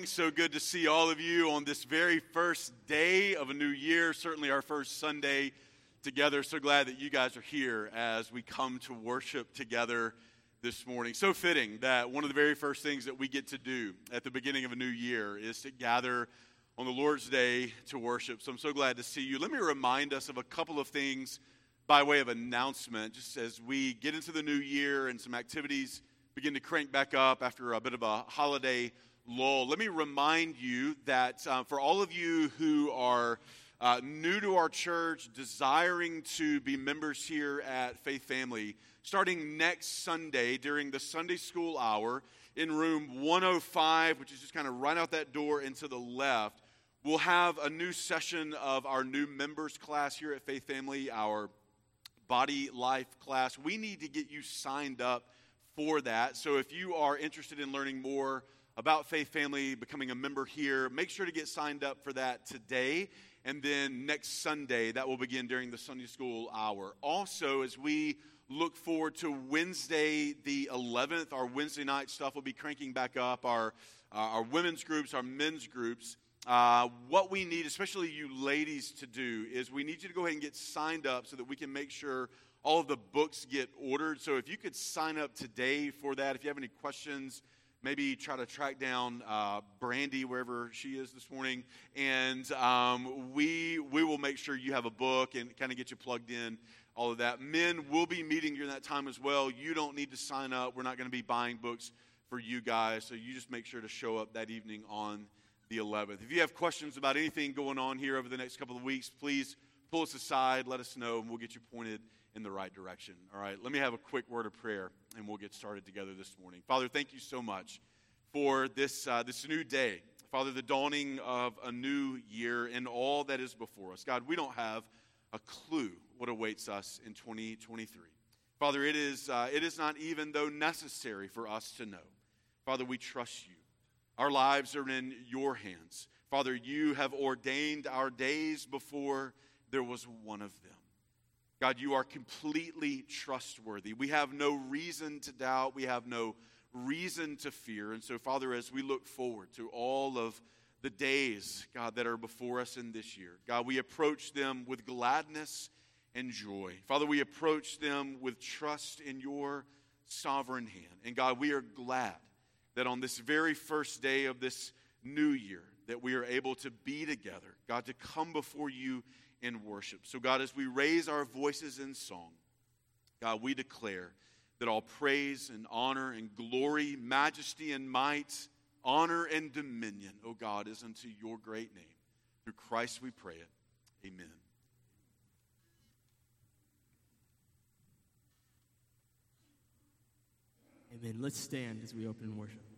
morning. So good to see all of you on this very first day of a new year, certainly our first Sunday together. So glad that you guys are here as we come to worship together this morning. So fitting that one of the very first things that we get to do at the beginning of a new year is to gather on the Lord's Day to worship. So I'm so glad to see you. Let me remind us of a couple of things by way of announcement, just as we get into the new year and some activities begin to crank back up after a bit of a holiday lull. Let me remind you that uh, for all of you who are uh, new to our church, desiring to be members here at Faith Family, starting next Sunday during the Sunday school hour in room 105, which is just kind of right out that door and to the left, we'll have a new session of our new members class here at Faith Family, our body life class. We need to get you signed up for that. So if you are interested in learning more, about Faith Family, becoming a member here, make sure to get signed up for that today. And then next Sunday, that will begin during the Sunday school hour. Also, as we look forward to Wednesday, the 11th, our Wednesday night stuff will be cranking back up. Our, uh, our women's groups, our men's groups. Uh, what we need, especially you ladies, to do is we need you to go ahead and get signed up so that we can make sure all of the books get ordered. So if you could sign up today for that, if you have any questions, maybe try to track down uh, Brandy wherever she is this morning, and um, we we will make sure you have a book and kind of get you plugged in. All of that. Men will be meeting during that time as well. You don't need to sign up. We're not going to be buying books for you guys, so you just make sure to show up that evening on the 11th. If you have questions about anything going on here over the next couple of weeks, please pull us aside, let us know, and we'll get you pointed in the right direction. All right, let me have a quick word of prayer and we'll get started together this morning. Father, thank you so much for this, uh, this new day. Father, the dawning of a new year and all that is before us. God, we don't have a clue what awaits us in 2023. Father, it is, uh, it is not even though necessary for us to know. Father, we trust you. Our lives are in your hands. Father, you have ordained our days before there was one of them. God, you are completely trustworthy. We have no reason to doubt. We have no reason to fear. And so, Father, as we look forward to all of the days, God, that are before us in this year, God, we approach them with gladness and joy. Father, we approach them with trust in your sovereign hand. And God, we are glad that on this very first day of this new year, that we are able to be together, God, to come before you in worship. So, God, as we raise our voices in song, God, we declare that all praise and honor and glory, majesty and might, honor and dominion, O God, is unto your great name. Through Christ we pray it. Amen. Amen. Let's stand as we open worship.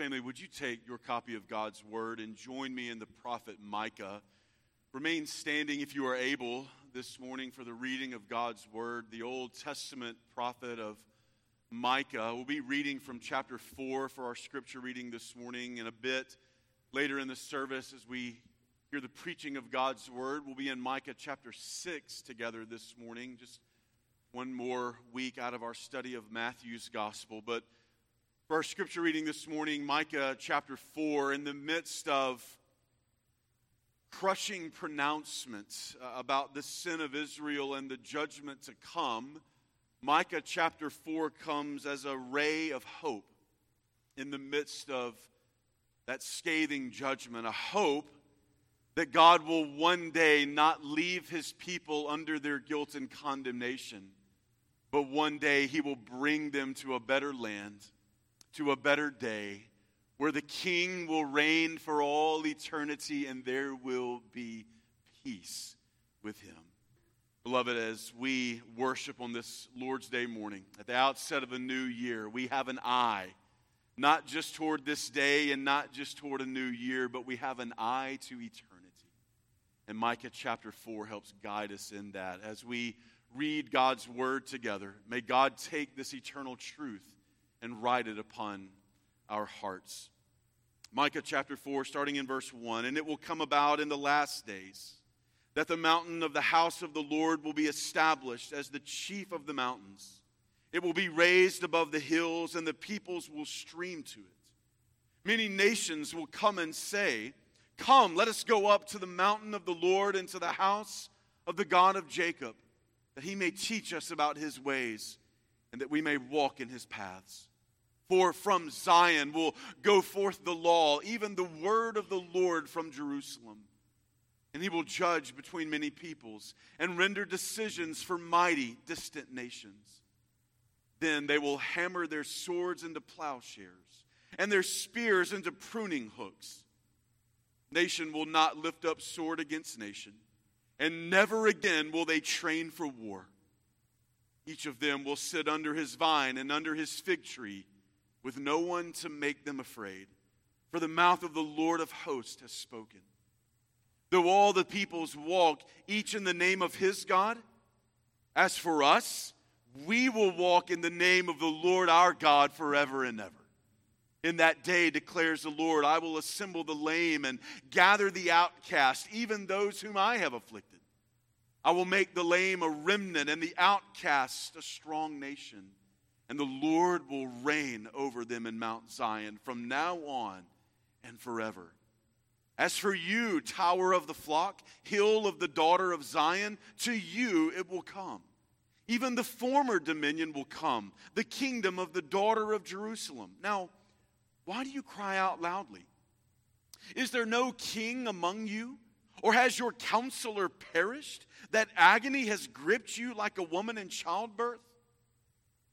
Family, would you take your copy of God's Word and join me in the prophet Micah? Remain standing if you are able this morning for the reading of God's Word. The Old Testament prophet of Micah. We'll be reading from chapter 4 for our scripture reading this morning, and a bit later in the service as we hear the preaching of God's Word. We'll be in Micah chapter 6 together this morning, just one more week out of our study of Matthew's Gospel. But for our scripture reading this morning, Micah chapter 4, in the midst of crushing pronouncements uh, about the sin of Israel and the judgment to come, Micah chapter 4 comes as a ray of hope in the midst of that scathing judgment, a hope that God will one day not leave his people under their guilt and condemnation, but one day he will bring them to a better land to a better day where the king will reign for all eternity and there will be peace with him. Beloved, as we worship on this Lord's Day morning, at the outset of a new year, we have an eye, not just toward this day and not just toward a new year, but we have an eye to eternity. And Micah chapter 4 helps guide us in that. As we read God's word together, may God take this eternal truth and write it upon our hearts. Micah chapter 4, starting in verse 1 And it will come about in the last days that the mountain of the house of the Lord will be established as the chief of the mountains. It will be raised above the hills, and the peoples will stream to it. Many nations will come and say, Come, let us go up to the mountain of the Lord and to the house of the God of Jacob, that he may teach us about his ways and that we may walk in his paths. For from Zion will go forth the law, even the word of the Lord from Jerusalem. And he will judge between many peoples and render decisions for mighty, distant nations. Then they will hammer their swords into plowshares and their spears into pruning hooks. Nation will not lift up sword against nation, and never again will they train for war. Each of them will sit under his vine and under his fig tree with no one to make them afraid. For the mouth of the Lord of hosts has spoken. Though all the peoples walk, each in the name of his God, as for us, we will walk in the name of the Lord our God forever and ever. In that day, declares the Lord, I will assemble the lame and gather the outcast, even those whom I have afflicted. I will make the lame a remnant and the outcast a strong nation and the Lord will reign over them in Mount Zion from now on and forever. As for you, tower of the flock, hill of the daughter of Zion, to you it will come. Even the former dominion will come, the kingdom of the daughter of Jerusalem. Now, why do you cry out loudly? Is there no king among you? Or has your counselor perished? That agony has gripped you like a woman in childbirth?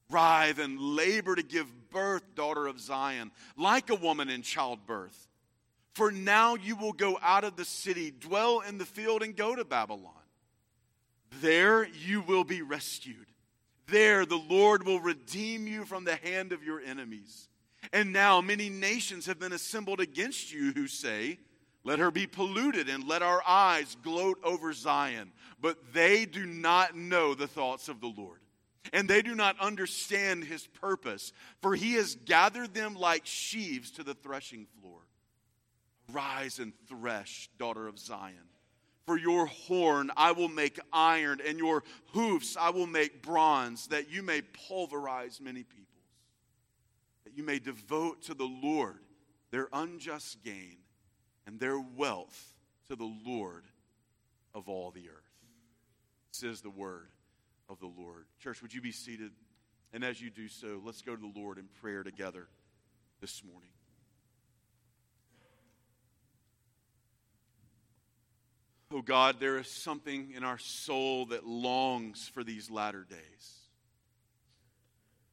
Writhe and labor to give birth, daughter of Zion, like a woman in childbirth. For now you will go out of the city, dwell in the field, and go to Babylon. There you will be rescued. There the Lord will redeem you from the hand of your enemies. And now many nations have been assembled against you who say, Let her be polluted, and let our eyes gloat over Zion. But they do not know the thoughts of the Lord and they do not understand his purpose, for he has gathered them like sheaves to the threshing floor. Rise and thresh, daughter of Zion. For your horn I will make iron, and your hoofs I will make bronze, that you may pulverize many peoples, that you may devote to the Lord their unjust gain and their wealth to the Lord of all the earth. Says the word of the Lord. Church, would you be seated? And as you do so, let's go to the Lord in prayer together this morning. Oh God, there is something in our soul that longs for these latter days.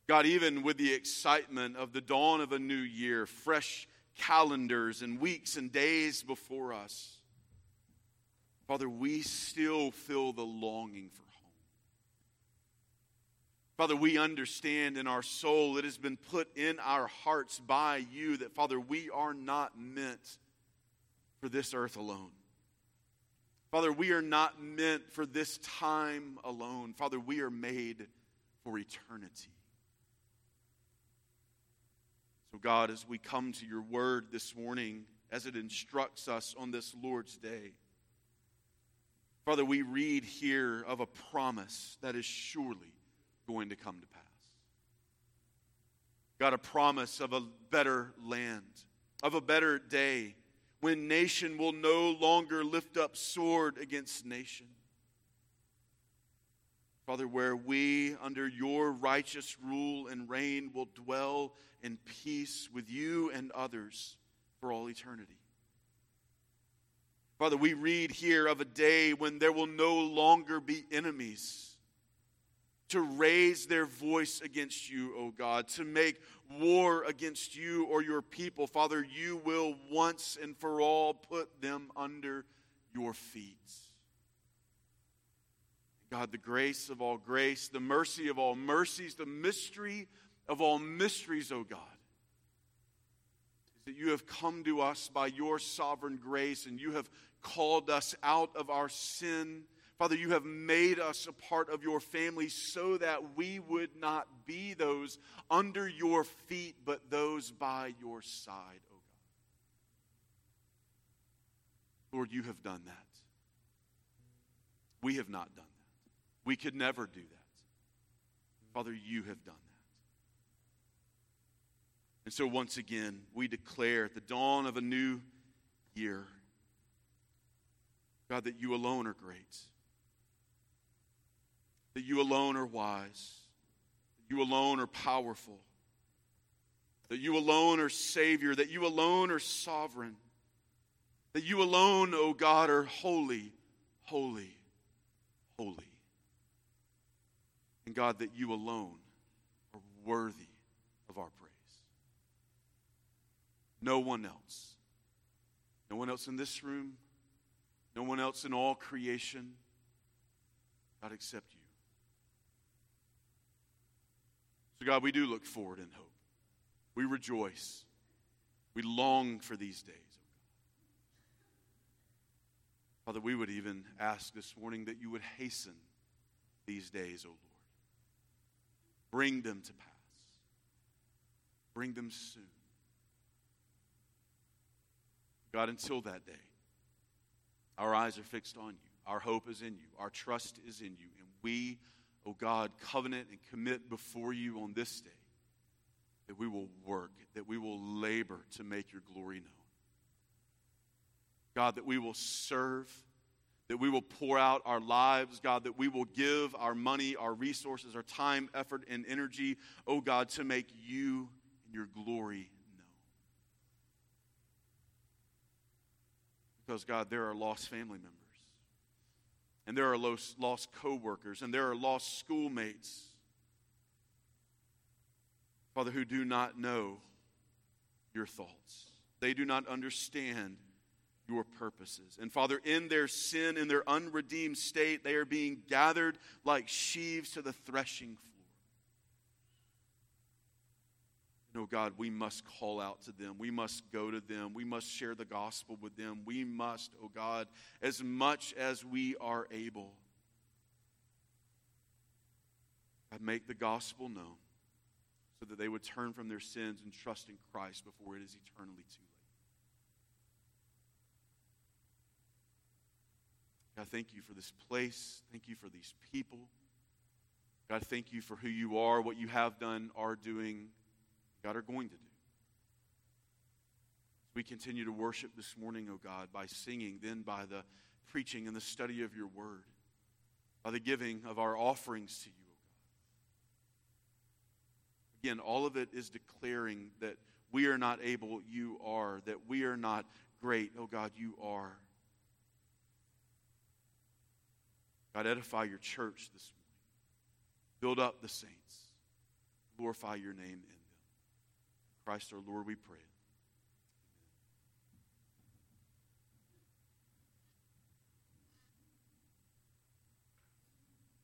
God, even with the excitement of the dawn of a new year, fresh calendars and weeks and days before us, Father, we still feel the longing for. Father, we understand in our soul, it has been put in our hearts by you that, Father, we are not meant for this earth alone. Father, we are not meant for this time alone. Father, we are made for eternity. So, God, as we come to your word this morning, as it instructs us on this Lord's day, Father, we read here of a promise that is surely going to come to pass. God, a promise of a better land, of a better day when nation will no longer lift up sword against nation. Father, where we, under your righteous rule and reign, will dwell in peace with you and others for all eternity. Father, we read here of a day when there will no longer be enemies to raise their voice against you, O God, to make war against you or your people. Father, you will once and for all put them under your feet. God, the grace of all grace, the mercy of all mercies, the mystery of all mysteries, O God, is that you have come to us by your sovereign grace and you have called us out of our sin Father, you have made us a part of your family so that we would not be those under your feet, but those by your side, O oh God. Lord, you have done that. We have not done that. We could never do that. Father, you have done that. And so, once again, we declare at the dawn of a new year, God, that you alone are great that you alone are wise, that you alone are powerful, that you alone are Savior, that you alone are sovereign, that you alone, O oh God, are holy, holy, holy. And God, that you alone are worthy of our praise. No one else. No one else in this room. No one else in all creation. God, except you. So, God, we do look forward in hope. We rejoice. We long for these days. Oh Father, we would even ask this morning that you would hasten these days, O Lord. Bring them to pass. Bring them soon. God, until that day, our eyes are fixed on you. Our hope is in you. Our trust is in you. And we oh God, covenant and commit before you on this day that we will work, that we will labor to make your glory known. God, that we will serve, that we will pour out our lives, God, that we will give our money, our resources, our time, effort, and energy, oh God, to make you and your glory known. Because, God, there are lost family members and there are lost, co-workers and there are lost schoolmates. Father who do not know your thoughts. They do not understand your purposes. And father in their sin in their unredeemed state they are being gathered like sheaves to the threshing floor No, God, we must call out to them. We must go to them. We must share the gospel with them. We must, oh God, as much as we are able, God, make the gospel known so that they would turn from their sins and trust in Christ before it is eternally too late. God, thank you for this place. Thank you for these people. God, thank you for who you are, what you have done, are doing God, are going to do. We continue to worship this morning, O God, by singing, then by the preaching and the study of your word, by the giving of our offerings to you, O God. Again, all of it is declaring that we are not able, you are, that we are not great, oh God, you are. God, edify your church this morning. Build up the saints. Glorify your name Christ our Lord, we pray.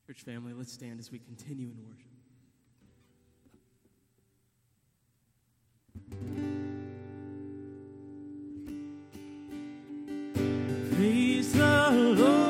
Church family, let's stand as we continue in worship. Praise the Lord.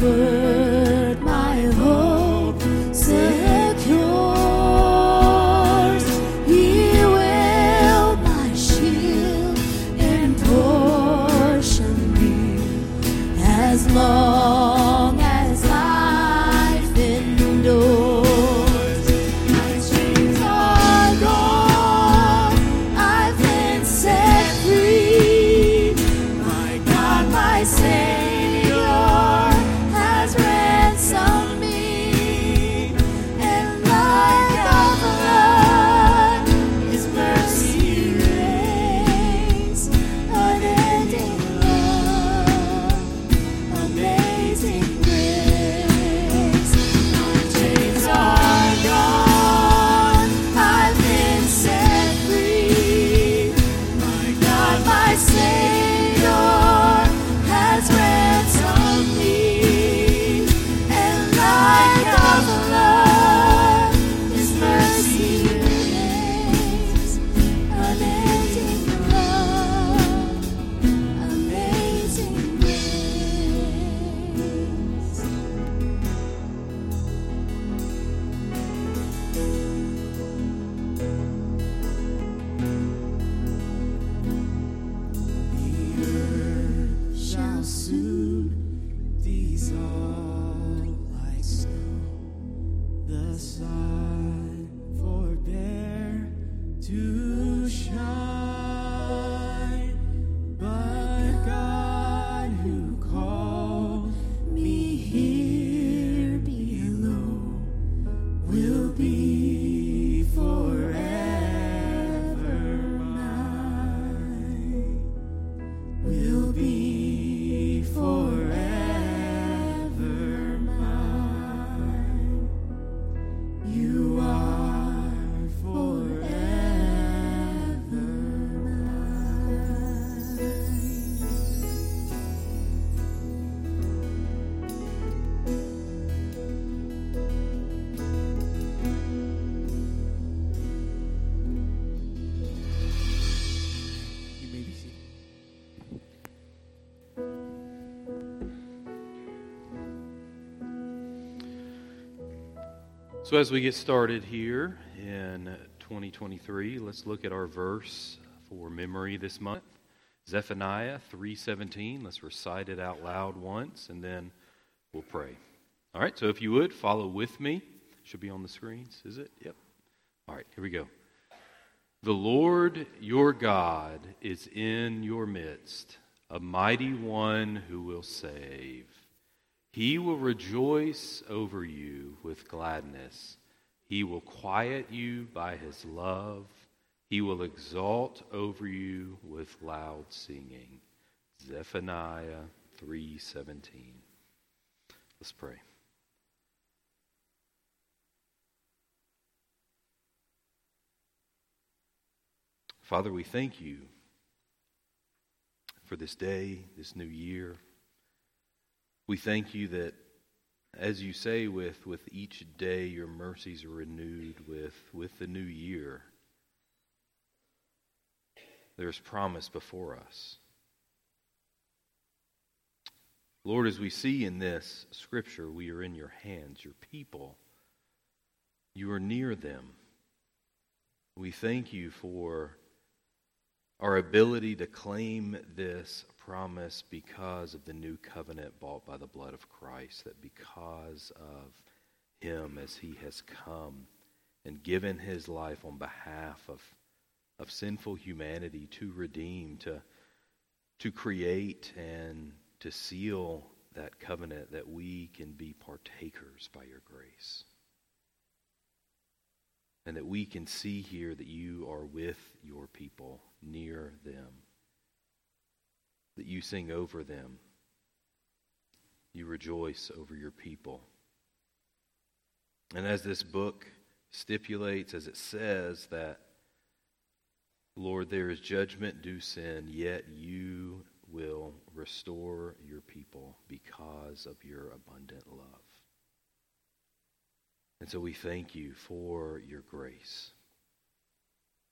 Word So, as we get started here in 2023, let's look at our verse for memory this month. Zephaniah 3:17. Let's recite it out loud once and then we'll pray. All right, so if you would follow with me. Should be on the screens, is it? Yep. All right, here we go. The Lord your God is in your midst, a mighty one who will save. He will rejoice over you with gladness. He will quiet you by his love. He will exalt over you with loud singing. Zephaniah 3:17. Let's pray. Father, we thank you for this day, this new year. We thank you that, as you say, with, with each day your mercies are renewed with, with the new year. There's promise before us. Lord, as we see in this scripture, we are in your hands, your people. You are near them. We thank you for our ability to claim this promise because of the new covenant bought by the blood of Christ, that because of him as he has come and given his life on behalf of, of sinful humanity to redeem, to, to create and to seal that covenant, that we can be partakers by your grace. And that we can see here that you are with your people, near them, that you sing over them, you rejoice over your people. And as this book stipulates, as it says, that, Lord, there is judgment due sin, yet you will restore your people because of your abundant love. And so we thank you for your grace.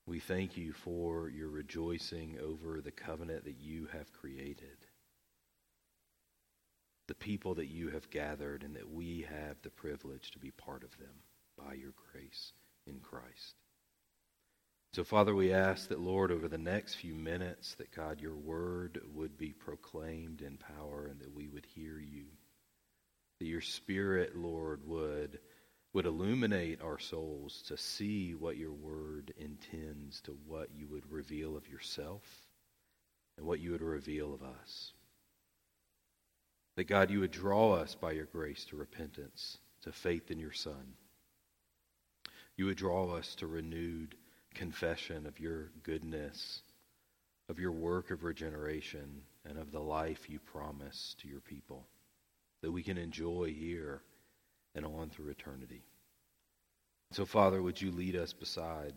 We thank you for your rejoicing over the covenant that you have created. the people that you have gathered and that we have the privilege to be part of them by your grace in Christ. So, Father, we ask that, Lord, over the next few minutes, that God, your word would be proclaimed in power and that we would hear you. That your spirit, Lord, would, would illuminate our souls to see what your word intends, to what you would reveal of yourself and what you would reveal of us. That, God, you would draw us by your grace to repentance, to faith in your Son. You would draw us to renewed confession of your goodness, of your work of regeneration, and of the life you promise to your people that we can enjoy here and on through eternity. So, Father, would you lead us beside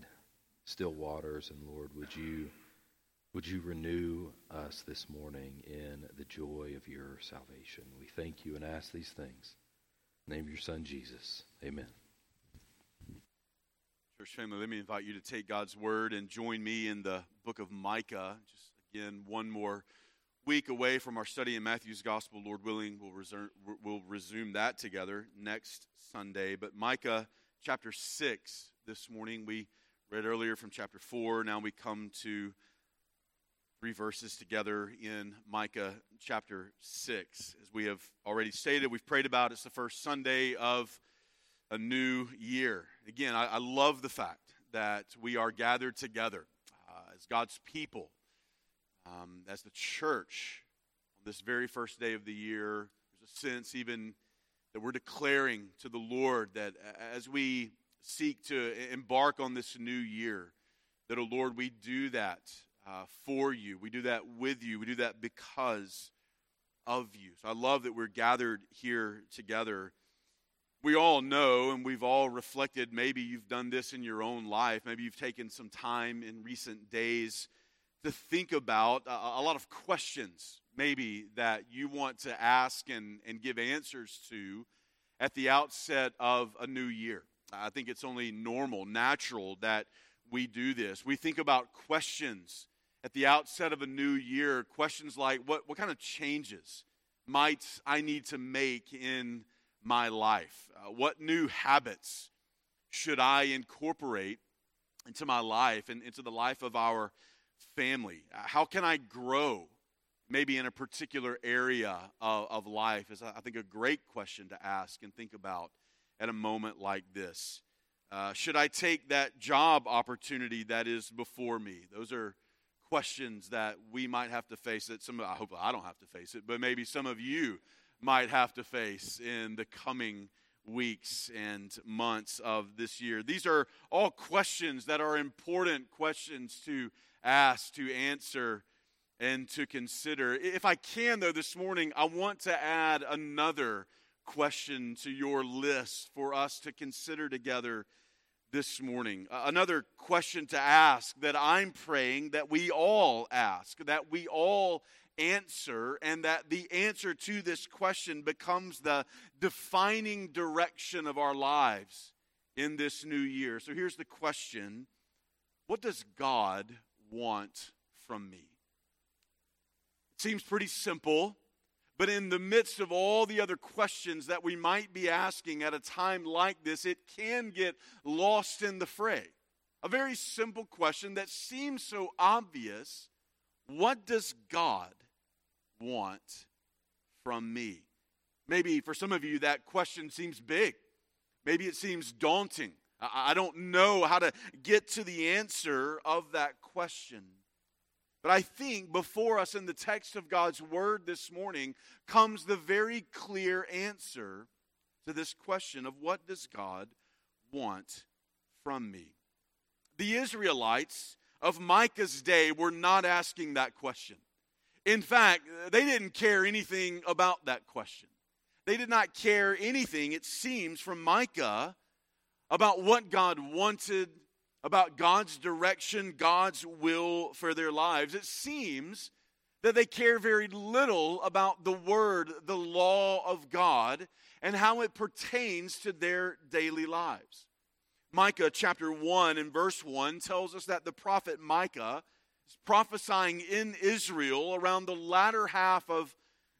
still waters, and Lord, would you would you renew us this morning in the joy of your salvation? We thank you and ask these things. Name of your Son, Jesus. Amen. Church family, let me invite you to take God's word and join me in the book of Micah. Just again, one more week away from our study in Matthew's gospel. Lord willing, we'll, resume, we'll resume that together next Sunday. But Micah chapter 6 this morning, we read earlier from chapter 4. Now we come to three verses together in Micah chapter 6. As we have already stated, we've prayed about it's the first Sunday of a new year. Again, I, I love the fact that we are gathered together uh, as God's people, um, as the church on this very first day of the year. There's a sense even that we're declaring to the Lord that as we seek to embark on this new year, that, oh Lord, we do that uh, for you. We do that with you. We do that because of you. So I love that we're gathered here together we all know and we've all reflected maybe you've done this in your own life maybe you've taken some time in recent days to think about a, a, lot of questions maybe that you want to ask and, and give answers to at the outset of a new year i think it's only normal natural that we do this we think about questions at the outset of a new year questions like what, what kind of changes might i need to make in my life? Uh, what new habits should I incorporate into my life and into the life of our family? Uh, how can I grow maybe in a particular area of, of life? Is, I think, a great question to ask and think about at a moment like this. Uh, should I take that job opportunity that is before me? Those are questions that we might have to face. That some, I hope I don't have to face it, but maybe some of you might have to face in the coming weeks and months of this year. These are all questions that are important questions to ask, to answer, and to consider. If I can, though, this morning, I want to add another question to your list for us to consider together this morning. Another question to ask that I'm praying that we all ask, that we all answer, and that the answer to this question becomes the defining direction of our lives in this new year. So here's the question What does God want from me? It seems pretty simple. But in the midst of all the other questions that we might be asking at a time like this, it can get lost in the fray. A very simple question that seems so obvious What does God want from me? Maybe for some of you, that question seems big. Maybe it seems daunting. I don't know how to get to the answer of that question. But I think before us in the text of God's Word this morning comes the very clear answer to this question of what does God want from me? The Israelites of Micah's day were not asking that question. In fact, they didn't care anything about that question. They did not care anything, it seems, from Micah about what God wanted, about God's direction, God's will for their lives. It seems that they care very little about the word, the law of God, and how it pertains to their daily lives. Micah chapter 1 and verse 1 tells us that the prophet Micah is prophesying in Israel around the latter half of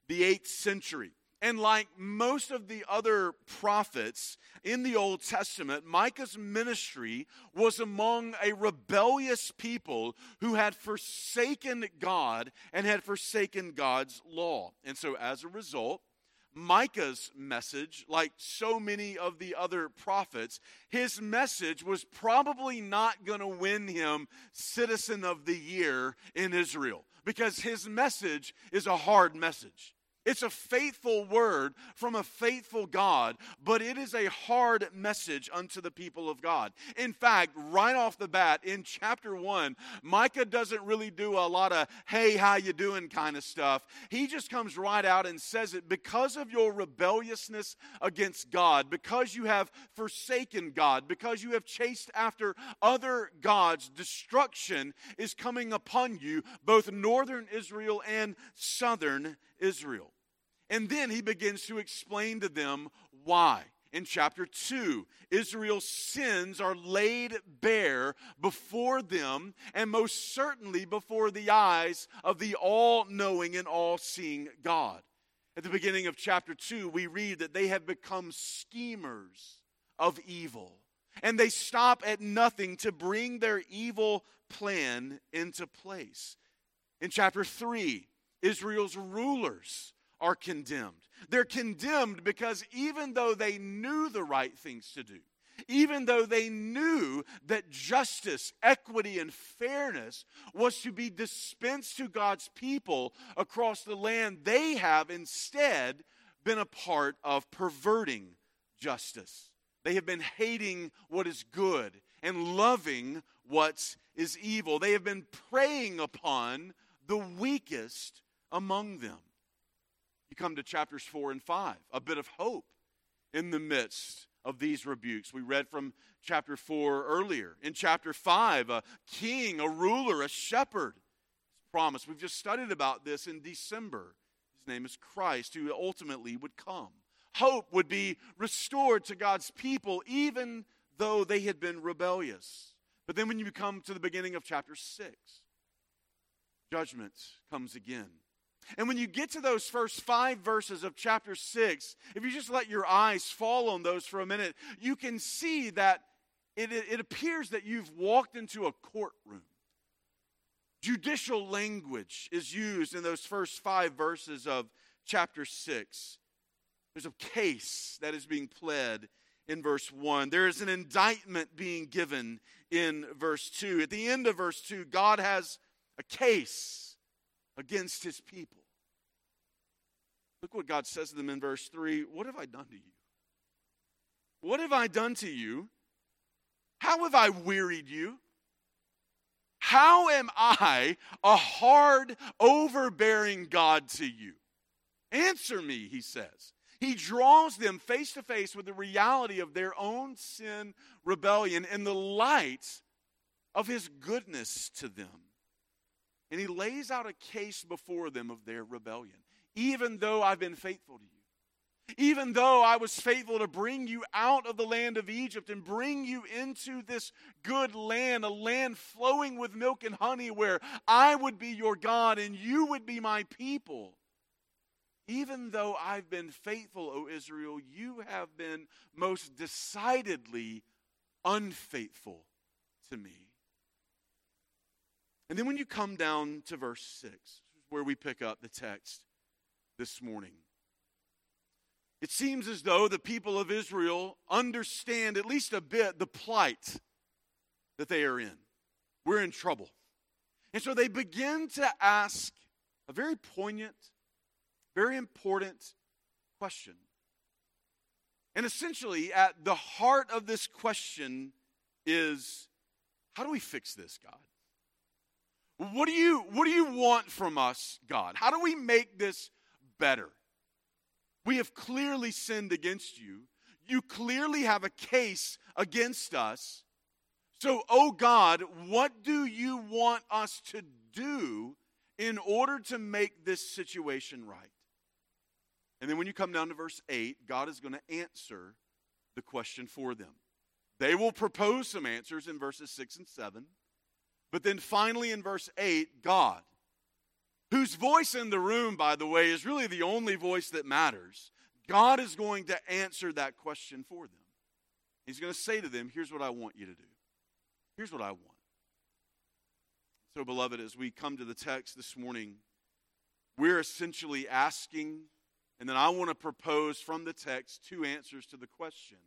the 8th century. And like most of the other prophets in the Old Testament, Micah's ministry was among a rebellious people who had forsaken God and had forsaken God's law. And so as a result, Micah's message, like so many of the other prophets, his message was probably not going to win him Citizen of the Year in Israel because his message is a hard message. It's a faithful word from a faithful God, but it is a hard message unto the people of God. In fact, right off the bat in chapter 1, Micah doesn't really do a lot of hey, how you doing kind of stuff. He just comes right out and says it because of your rebelliousness against God, because you have forsaken God, because you have chased after other gods, destruction is coming upon you, both northern Israel and southern Israel. And then he begins to explain to them why. In chapter 2, Israel's sins are laid bare before them, and most certainly before the eyes of the all knowing and all seeing God. At the beginning of chapter 2, we read that they have become schemers of evil, and they stop at nothing to bring their evil plan into place. In chapter 3, Israel's rulers are condemned. They're condemned because even though they knew the right things to do, even though they knew that justice, equity, and fairness was to be dispensed to God's people across the land, they have instead been a part of perverting justice. They have been hating what is good and loving what is evil. They have been preying upon the weakest among them. You come to chapters 4 and 5, a bit of hope in the midst of these rebukes. We read from chapter 4 earlier. In chapter 5, a king, a ruler, a shepherd is promised. We've just studied about this in December. His name is Christ, who ultimately would come. Hope would be restored to God's people, even though they had been rebellious. But then when you come to the beginning of chapter 6, judgment comes again. And when you get to those first five verses of chapter 6, if you just let your eyes fall on those for a minute, you can see that it, it, appears that you've walked into a courtroom. Judicial language is used in those first five verses of chapter 6. There's a case that is being pled in verse 1. There is an indictment being given in verse 2. At the end of verse 2, God has a case against his people. Look what God says to them in verse 3 What have I done to you? What have I done to you? How have I wearied you? How am I a hard, overbearing God to you? Answer me, he says. He draws them face to face with the reality of their own sin rebellion in the light of his goodness to them. And he lays out a case before them of their rebellion even though I've been faithful to you. Even though I was faithful to bring you out of the land of Egypt and bring you into this good land, a land flowing with milk and honey, where I would be your God and you would be my people. Even though I've been faithful, O Israel, you have been most decidedly unfaithful to me. And then when you come down to verse 6, where we pick up the text, this morning. It seems as though the people of Israel understand at least a bit the plight that they are in. We're in trouble. And so they begin to ask a very poignant, very important question. And essentially, at the heart of this question is how do we fix this, God? What do you, what do you want from us, God? How do we make this better. We have clearly sinned against you. You clearly have a case against us. So, oh God, what do you want us to do in order to make this situation right? And then when you come down to verse 8, God is going to answer the question for them. They will propose some answers in verses 6 and 7. But then finally in verse 8, God whose voice in the room, by the way, is really the only voice that matters, God is going to answer that question for them. He's going to say to them, Here's what I want you to do. Here's what I want. So, beloved, as we come to the text this morning, we're essentially asking, and then I want to propose from the text two answers to the question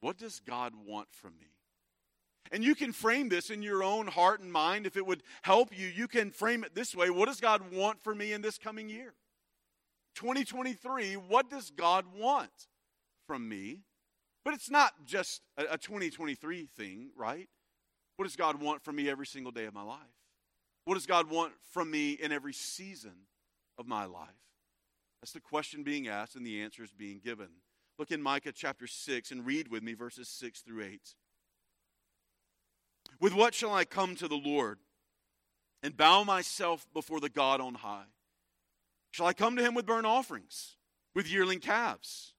What does God want from me? And you can frame this in your own heart and mind if it would help you. You can frame it this way What does God want for me in this coming year? 2023, what does God want from me? But it's not just a, a 2023 thing, right? What does God want from me every single day of my life? What does God want from me in every season of my life? That's the question being asked, and the answer is being given. Look in Micah chapter 6 and read with me verses 6 through 8. With what shall I come to the Lord and bow myself before the God on high? Shall I come to him with burnt offerings, with yearling calves?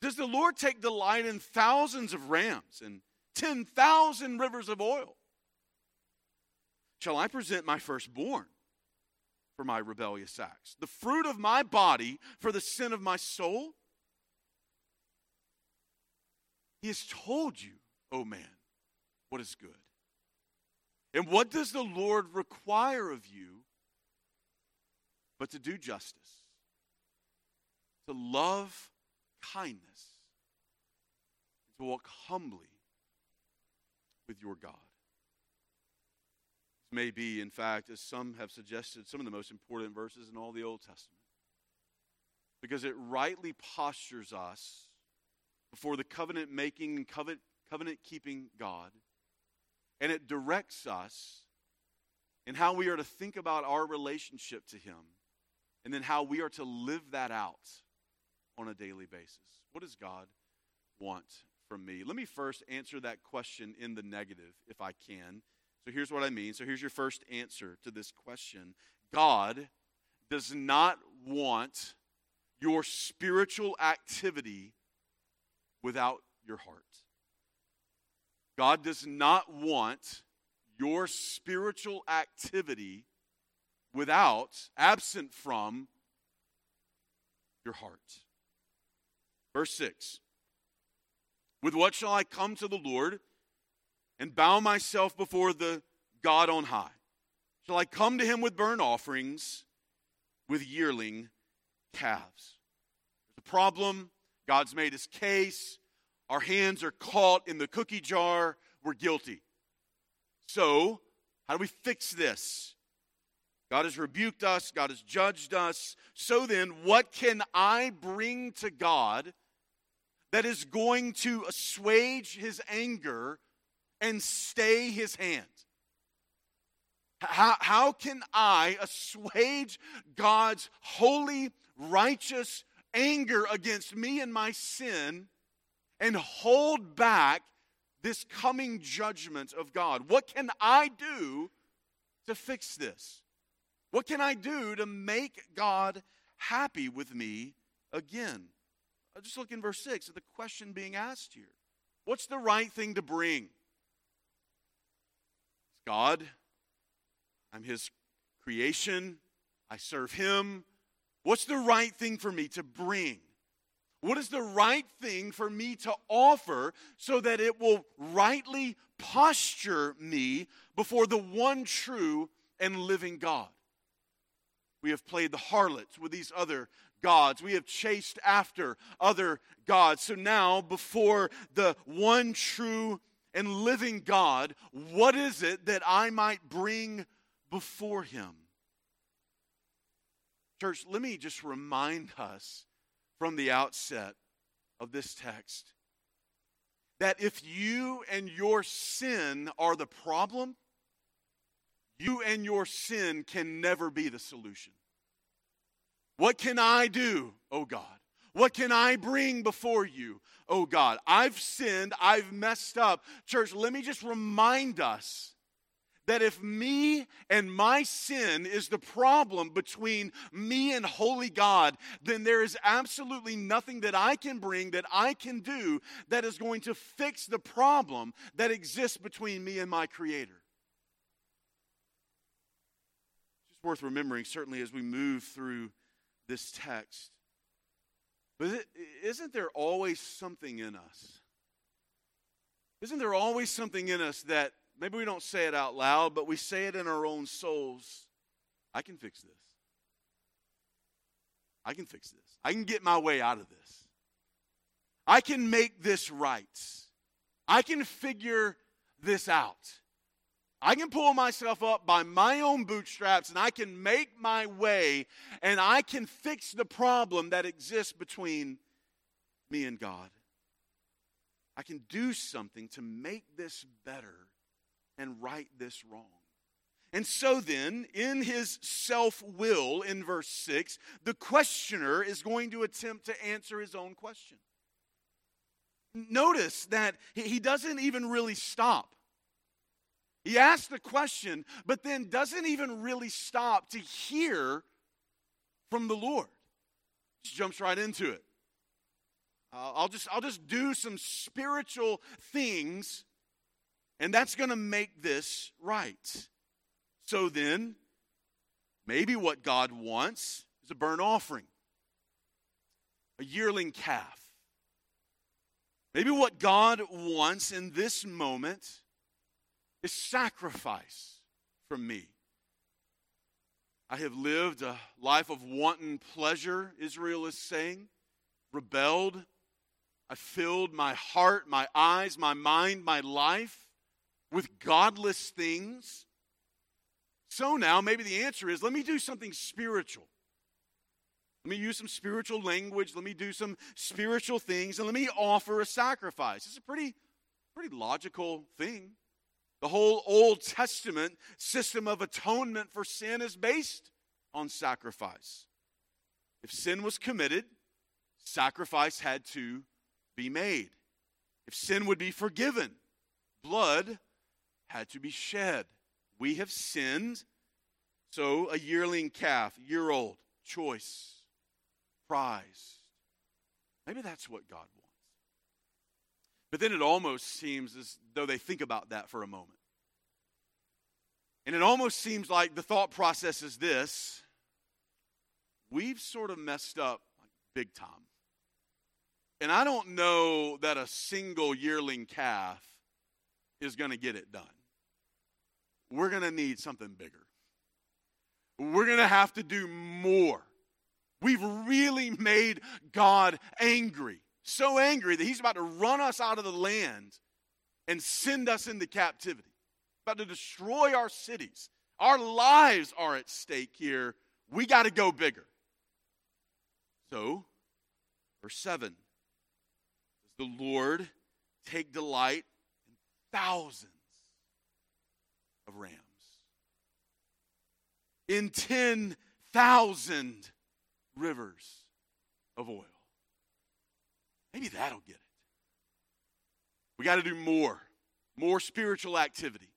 Does the Lord take delight in thousands of rams and 10,000 rivers of oil? Shall I present my firstborn for my rebellious acts, the fruit of my body for the sin of my soul? He has told you, O oh man, what is good. And what does the Lord require of you but to do justice, to love kindness, to walk humbly with your God? This may be, in fact, as some have suggested, some of the most important verses in all the Old Testament because it rightly postures us before the covenant making and covenant keeping God and it directs us in how we are to think about our relationship to Him and then how we are to live that out on a daily basis. What does God want from me? Let me first answer that question in the negative, if I can. So here's what I mean. So here's your first answer to this question God does not want your spiritual activity without your heart. God does not want your spiritual activity without, absent from, your heart. Verse 6 With what shall I come to the Lord and bow myself before the God on high? Shall I come to him with burnt offerings, with yearling calves? The problem, God's made his case. Our hands are caught in the cookie jar. We're guilty. So, how do we fix this? God has rebuked us, God has judged us. So then, what can I bring to God that is going to assuage his anger and stay his hand? How, how can I assuage God's holy, righteous anger against me and my sin and hold back this coming judgment of God? What can I do to fix this? What can I do to make God happy with me again? Uh, just look in verse 6 at the question being asked here. What's the right thing to bring? God, I'm His creation, I serve Him. What's the right thing for me to bring? What is the right thing for me to offer so that it will rightly posture me before the one true and living God? We have played the harlots with these other gods. We have chased after other gods. So now, before the one true and living God, what is it that I might bring before Him? Church, let me just remind us from the outset of this text that if you and your sin are the problem, you and your sin can never be the solution. What can I do, oh God? What can I bring before you, oh God? I've sinned, I've messed up. Church, let me just remind us that if me and my sin is the problem between me and holy God, then there is absolutely nothing that I can bring, that I can do, that is going to fix the problem that exists between me and my Creator. Just It's worth remembering, certainly, as we move through this text. But isn't there always something in us? Isn't there always something in us that maybe we don't say it out loud, but we say it in our own souls? I can fix this. I can fix this. I can get my way out of this. I can make this right. I can figure this out. I can pull myself up by my own bootstraps and I can make my way and I can fix the problem that exists between me and God. I can do something to make this better and right this wrong. And so then, in his self will, in verse 6, the questioner is going to attempt to answer his own question. Notice that he doesn't even really stop. He asks the question, but then doesn't even really stop to hear from the Lord. Just jumps right into it. Uh, I'll just I'll just do some spiritual things, and that's going to make this right. So then, maybe what God wants is a burnt offering, a yearling calf. Maybe what God wants in this moment is sacrifice from me. I have lived a life of wanton pleasure, Israel is saying, rebelled. I filled my heart, my eyes, my mind, my life with godless things. So now, maybe the answer is let me do something spiritual. Let me use some spiritual language. Let me do some spiritual things, and let me offer a sacrifice. It's a pretty, pretty logical thing. The whole Old Testament system of atonement for sin is based on sacrifice. If sin was committed, sacrifice had to be made. If sin would be forgiven, blood had to be shed. We have sinned, so a yearling calf, year old, choice, prized. Maybe that's what God wants. But then it almost seems as though they think about that for a moment. And it almost seems like the thought process is this we've sort of messed up big time. And I don't know that a single yearling calf is going to get it done. We're going to need something bigger. We're going to have to do more. We've really made God angry so angry that he's about to run us out of the land and send us into captivity, about to destroy our cities. Our lives are at stake here. We got to go bigger. So, verse 7 Does the Lord take delight in thousands of rams? In 10,000 rivers of oil. Maybe that'll get it. We got to do more more spiritual activity,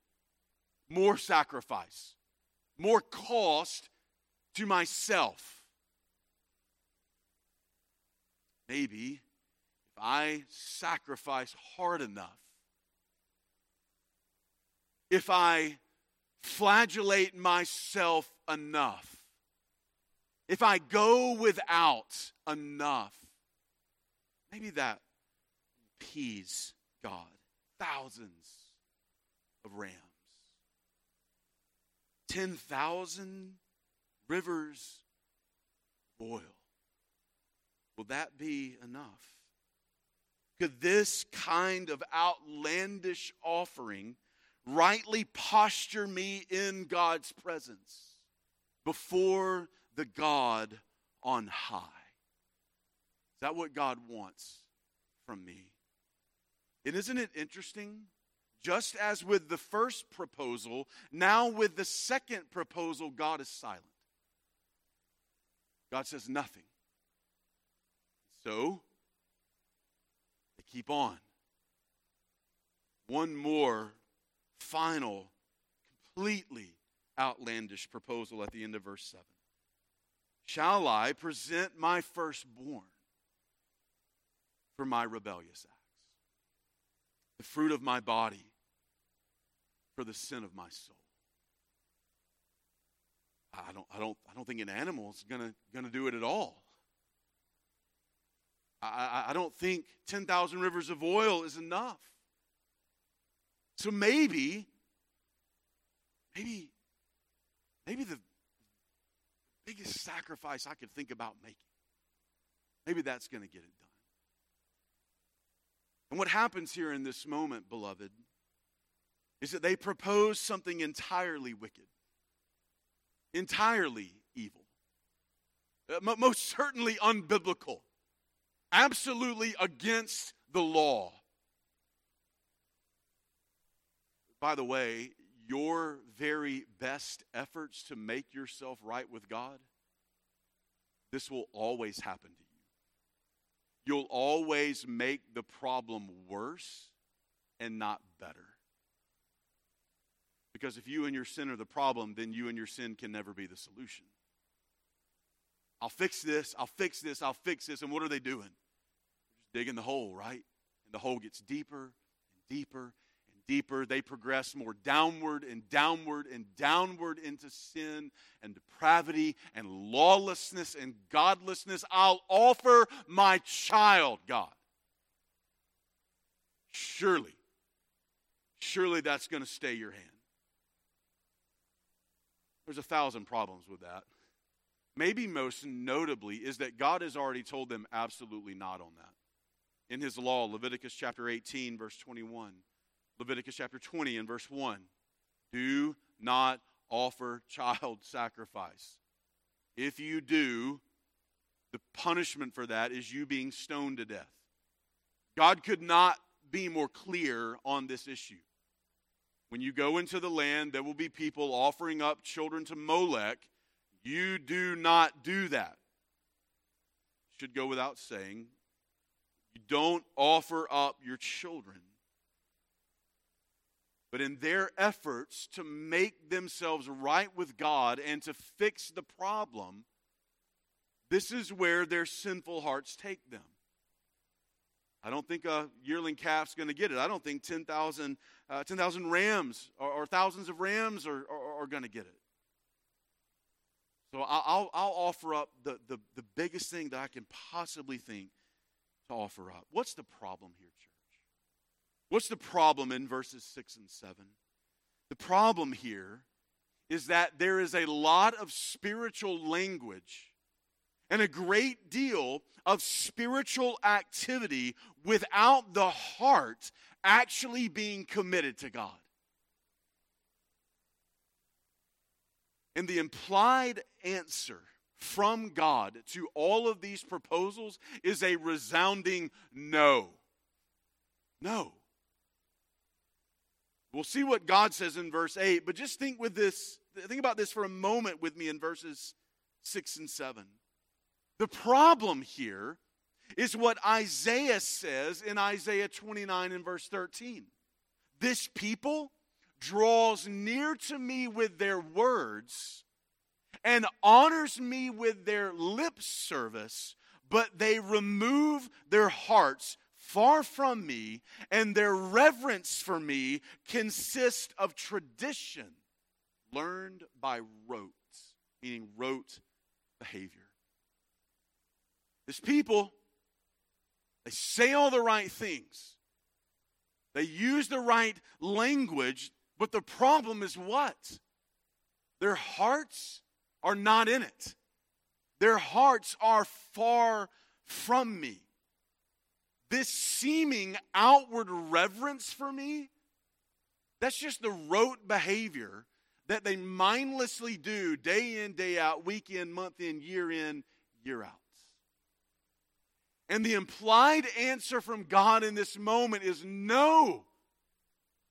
more sacrifice, more cost to myself. Maybe if I sacrifice hard enough, if I flagellate myself enough, if I go without enough, Maybe that appease God. Thousands of rams, 10,000 rivers of oil. Will that be enough? Could this kind of outlandish offering rightly posture me in God's presence before the God on high? Is that what God wants from me? And isn't it interesting? Just as with the first proposal, now with the second proposal, God is silent. God says nothing. So, they keep on. One more final, completely outlandish proposal at the end of verse 7. Shall I present my firstborn? for my rebellious acts, the fruit of my body for the sin of my soul. I don't, I don't, I don't think an animal is gonna, gonna do it at all. I, I, I don't think 10,000 rivers of oil is enough. So maybe, maybe, maybe the biggest sacrifice I could think about making, maybe that's going to get it done. And what happens here in this moment, beloved, is that they propose something entirely wicked, entirely evil, uh, most certainly unbiblical, absolutely against the law. By the way, your very best efforts to make yourself right with God, this will always happen to you. You'll always make the problem worse and not better. Because if you and your sin are the problem, then you and your sin can never be the solution. I'll fix this, I'll fix this, I'll fix this. And what are they doing? They're just digging the hole, right? And the hole gets deeper and deeper deeper, they progress more downward and downward and downward into sin and depravity and lawlessness and godlessness. I'll offer my child, God. Surely, surely that's going to stay your hand. There's a thousand problems with that. Maybe most notably is that God has already told them absolutely not on that. In his law, Leviticus chapter 18, verse 21. Leviticus chapter 20 and verse 1. Do not offer child sacrifice. If you do, the punishment for that is you being stoned to death. God could not be more clear on this issue. When you go into the land, there will be people offering up children to Molech. You do not do that. Should go without saying. You don't offer up your children but in their efforts to make themselves right with God and to fix the problem, this is where their sinful hearts take them. I don't think a yearling calf's going to get it. I don't think 10,000 uh, 10, rams or, or, thousands of rams are, are, are going to get it. So I'll, I'll offer up the, the, the biggest thing that I can possibly think to offer up. What's the problem here, church? What's the problem in verses 6 and 7? The problem here is that there is a lot of spiritual language and a great deal of spiritual activity without the heart actually being committed to God. And the implied answer from God to all of these proposals is a resounding no. No. We'll see what God says in verse 8, but just think with this, think about this for a moment with me in verses 6 and 7. The problem here is what Isaiah says in Isaiah 29 and verse 13. This people draws near to me with their words and honors me with their lip service, but they remove their hearts far from me, and their reverence for me consists of tradition learned by rote, meaning rote behavior. This people, they say all the right things, they use the right language, but the problem is what? Their hearts are not in it. Their hearts are far from me this seeming outward reverence for me, that's just the rote behavior that they mindlessly do day in, day out, week in, month in, year in, year out. And the implied answer from God in this moment is no,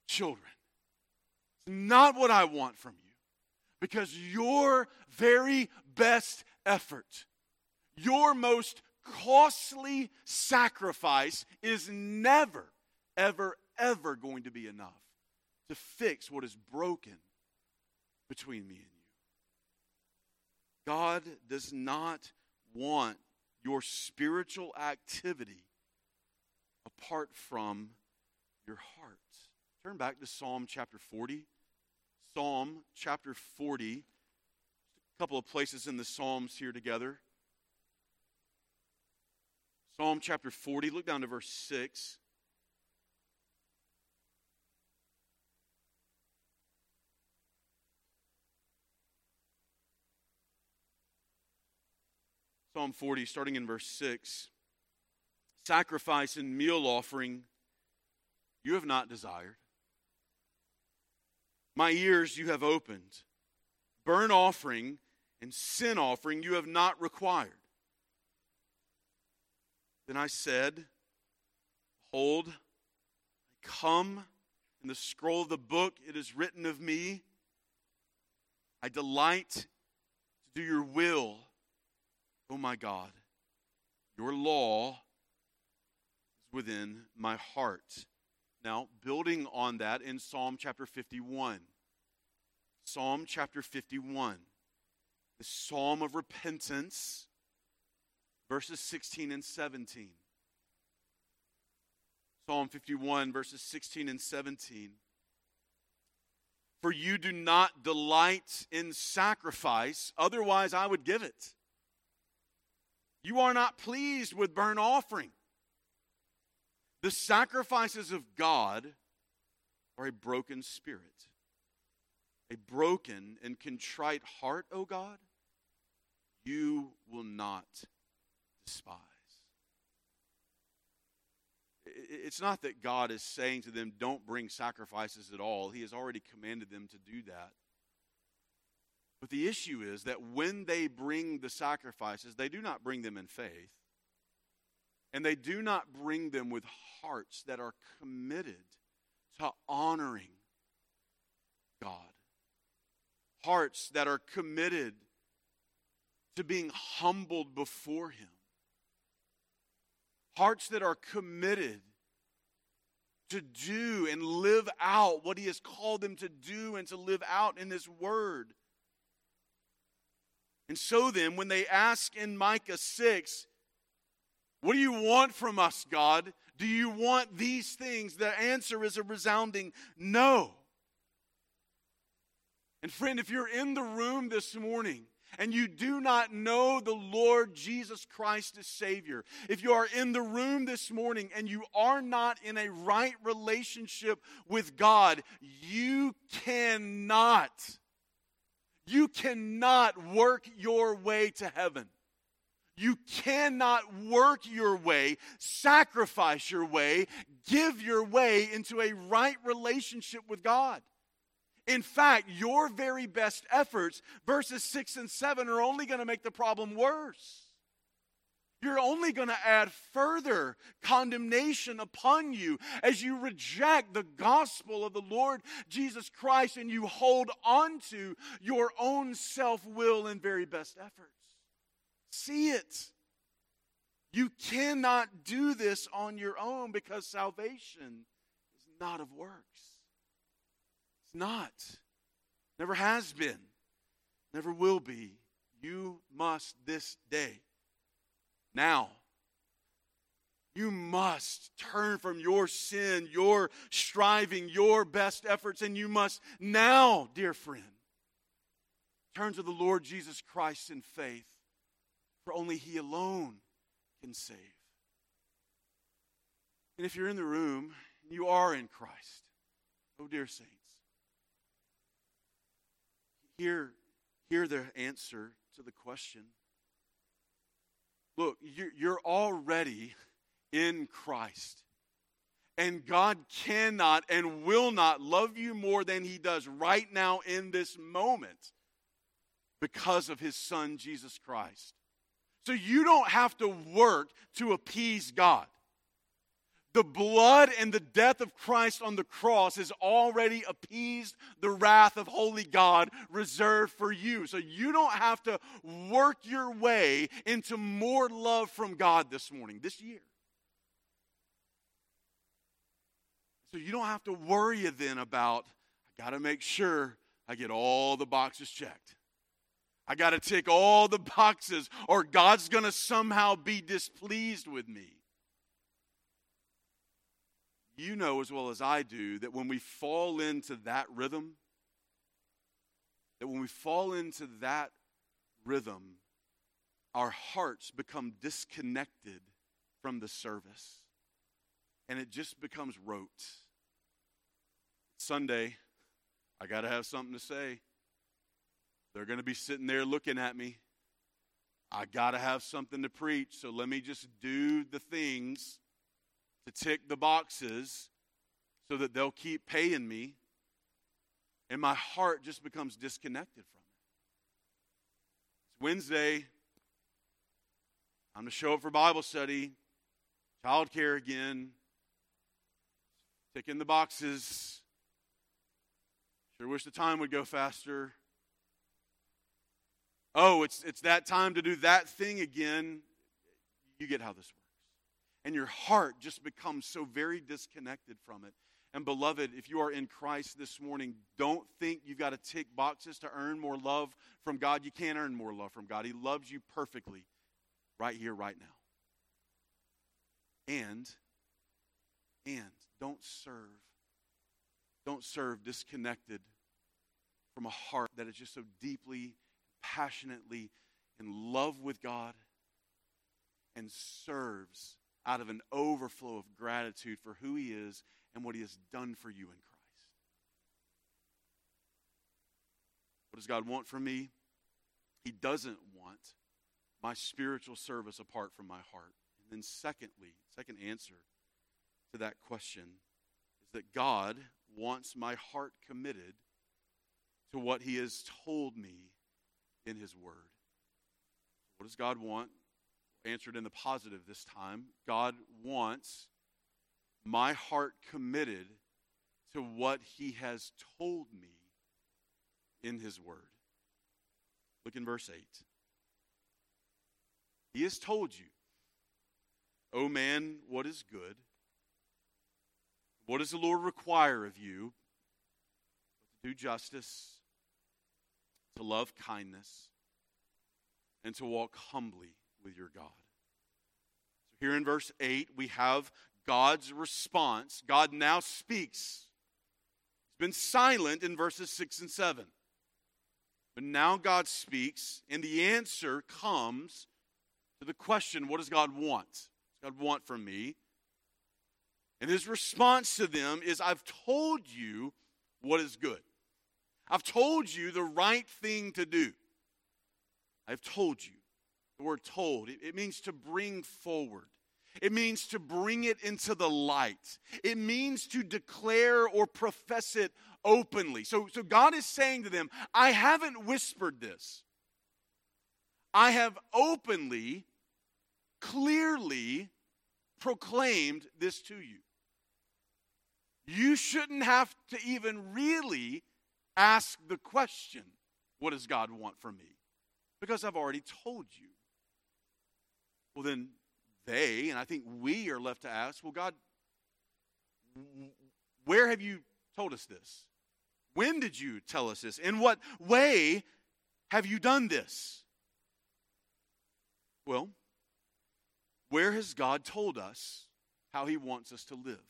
children. It's not what I want from you. Because your very best effort, your most costly sacrifice is never, ever, ever going to be enough to fix what is broken between me and you. God does not want your spiritual activity apart from your heart. Turn back to Psalm chapter 40. Psalm chapter 40. a couple of places in the Psalms here together. Psalm chapter 40, look down to verse 6. Psalm 40, starting in verse 6. Sacrifice and meal offering you have not desired. My ears you have opened. Burnt offering and sin offering you have not required. Then I said, Behold, I come in the scroll of the book, it is written of me. I delight to do your will Oh my God, your law is within my heart. Now, building on that in Psalm chapter 51. Psalm chapter 51, the psalm of repentance, verses 16 and 17. Psalm 51, verses 16 and 17. For you do not delight in sacrifice, otherwise I would give it. You are not pleased with burnt offering. The sacrifices of God are a broken spirit, a broken and contrite heart, O God, you will not despise. It's not that God is saying to them, don't bring sacrifices at all. He has already commanded them to do that. But the issue is that when they bring the sacrifices, they do not bring them in faith. And they do not bring them with hearts that are committed to honoring God. Hearts that are committed to being humbled before Him. Hearts that are committed to do and live out what He has called them to do and to live out in this Word. And so then, when they ask in Micah 6, What do you want from us, God? Do you want these things? The answer is a resounding no. And friend, if you're in the room this morning and you do not know the Lord Jesus Christ as Savior, if you are in the room this morning and you are not in a right relationship with God, you cannot you cannot work your way to heaven. You cannot work your way, sacrifice your way, give your way into a right relationship with God. In fact, your very best efforts, verses 6 and 7, are only going to make the problem worse you're only going to add further condemnation upon you as you reject the gospel of the Lord Jesus Christ and you hold on to your own self will and very best efforts. See it. You cannot do this on your own because salvation is not of works. Not. Never has been. Never will be. You must this day now. You must turn from your sin, your striving, your best efforts, and you must now, dear friend, turn to the Lord Jesus Christ in faith, for only He alone can save. And if you're in the room you are in Christ, oh, dear saints, hear, hear the answer to the question Look, you're already in Christ. And God cannot and will not love you more than He does right now in this moment because of His Son, Jesus Christ. So you don't have to work to appease God. The blood and the death of Christ on the cross has already appeased the wrath of holy God reserved for you. So you don't have to work your way into more love from God this morning, this year. So you don't have to worry then about, I got to make sure I get all the boxes checked. I got to tick all the boxes, or God's going to somehow be displeased with me you know as well as I do that when we fall into that rhythm, that when we fall into that rhythm, our hearts become disconnected from the service. And it just becomes rote. Sunday, I got to have something to say. They're going to be sitting there looking at me. I got to have something to preach, so let me just do the things to tick the boxes so that they'll keep paying me. And my heart just becomes disconnected from it. It's Wednesday. I'm to show up for Bible study, childcare again, ticking the boxes. Sure wish the time would go faster. Oh, it's, it's that time to do that thing again. You get how this works. And your heart just becomes so very disconnected from it. And beloved, if you are in Christ this morning, don't think you've got to tick boxes to earn more love from God. You can't earn more love from God. He loves you perfectly right here, right now. And, and don't serve. Don't serve disconnected from a heart that is just so deeply passionately in love with God and serves out of an overflow of gratitude for who He is and what He has done for you in Christ. What does God want from me? He doesn't want my spiritual service apart from my heart. And then, secondly, second answer to that question is that God wants my heart committed to what He has told me in His Word. What does God want? Answered in the positive this time. God wants my heart committed to what He has told me in His Word. Look in verse 8. He has told you, O man, what is good? What does the Lord require of you? To do justice to love kindness, and to walk humbly with your God. So here in verse 8, we have God's response. God now speaks. He's been silent in verses 6 and 7. But now God speaks, and the answer comes to the question what does God want? What does God want from me? And his response to them is I've told you what is good. I've told you the right thing to do. I've told you. Word told, it, it, means to bring forward. It means to bring it into the light. It means to declare or profess it openly. So, so God is saying to them, I haven't whispered this. I have openly, clearly proclaimed this to you. You shouldn't have to even really ask the question, What does God want from me? Because I've already told you. Well, then they, and I think we are left to ask, Well, God, where have you told us this? When did you tell us this? In what way have you done this? Well, where has God told us how He wants us to live?